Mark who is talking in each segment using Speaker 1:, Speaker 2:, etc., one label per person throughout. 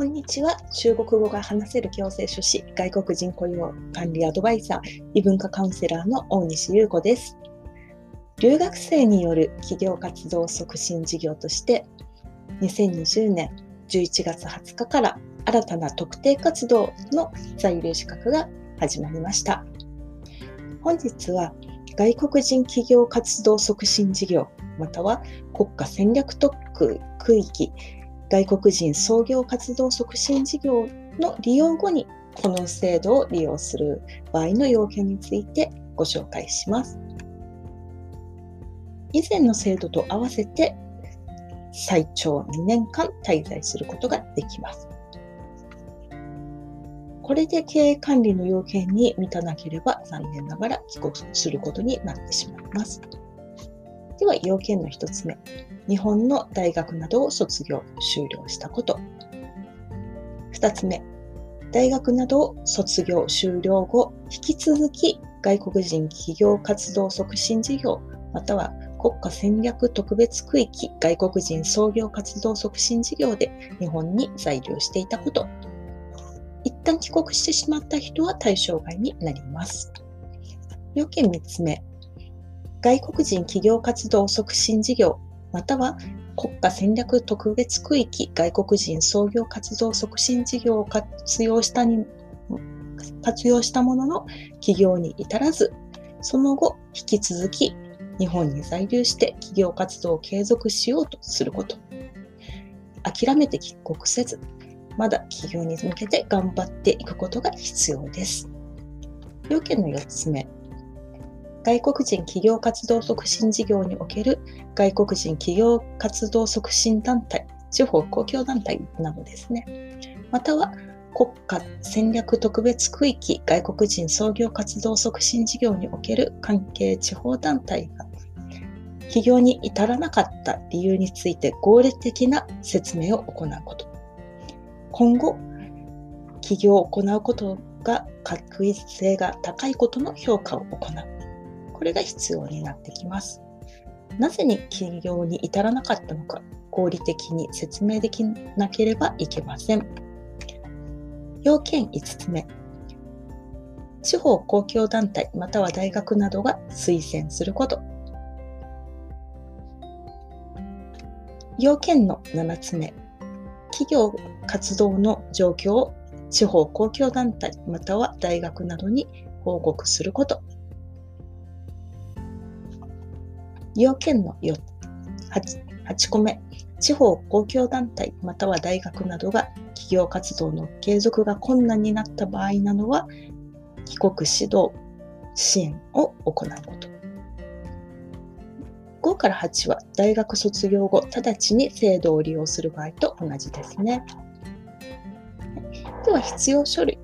Speaker 1: こんにちは。中国語が話せる強制書士、外国人雇用管理アドバイザー、異文化カウンセラーの大西優子です。留学生による企業活動促進事業として、2020年11月20日から新たな特定活動の在留資格が始まりました。本日は外国人企業活動促進事業または国家戦略特区区域外国人創業活動促進事業の利用後にこの制度を利用する場合の要件についてご紹介します。以前の制度と合わせて最長2年間滞在することができます。これで経営管理の要件に満たなければ残念ながら帰国することになってしまいます。では要件の1つ目。日本の大学などを卒業、修了したこと。2つ目。大学などを卒業、修了後、引き続き外国人企業活動促進事業、または国家戦略特別区域外国人創業活動促進事業で日本に在留していたこと。一旦帰国してしまった人は対象外になります。要件3つ目。外国人企業活動促進事業、または国家戦略特別区域外国人創業活動促進事業を活用したに活用したものの企業に至らず、その後引き続き日本に在留して企業活動を継続しようとすること。諦めて帰国せず、まだ企業に向けて頑張っていくことが必要です。要件の4つ目。外国人企業活動促進事業における外国人企業活動促進団体、地方公共団体などですね。または国家戦略特別区域外国人創業活動促進事業における関係地方団体が企業に至らなかった理由について合理的な説明を行うこと。今後、起業を行うことが確実性が高いことの評価を行う。これが必要になってきます。なぜに起業に至らなかったのか、合理的に説明できなければいけません。要件5つ目。地方公共団体または大学などが推薦すること。要件の7つ目。企業活動の状況を地方公共団体または大学などに報告すること。要件の 8, 8個目、地方公共団体または大学などが企業活動の継続が困難になった場合などは、帰国指導、支援を行うこと。5から8は大学卒業後、直ちに制度を利用する場合と同じですね。では必要書類。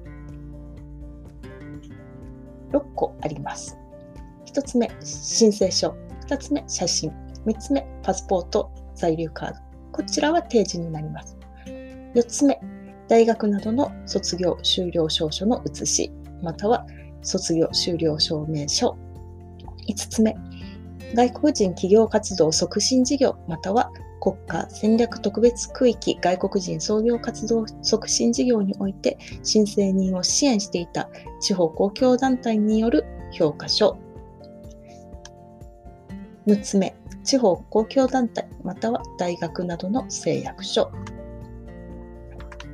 Speaker 1: 6個あります。1つ目、申請書。2つ目、写真。3つ目、パスポート、在留カード。こちらは提示になります。4つ目、大学などの卒業修了証書の写し、または卒業修了証明書。5つ目、外国人企業活動促進事業、または国家戦略特別区域外国人創業活動促進事業において申請人を支援していた地方公共団体による評価書6つ目、地方公共団体または大学などの誓約書。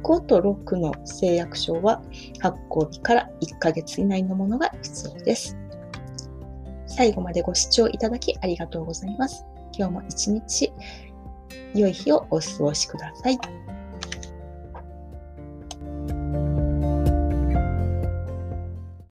Speaker 1: 5と6の誓約書は発行日から1ヶ月以内のものが必要です。最後までご視聴いただきありがとうございます。今日も一日良い日をお過ごしください。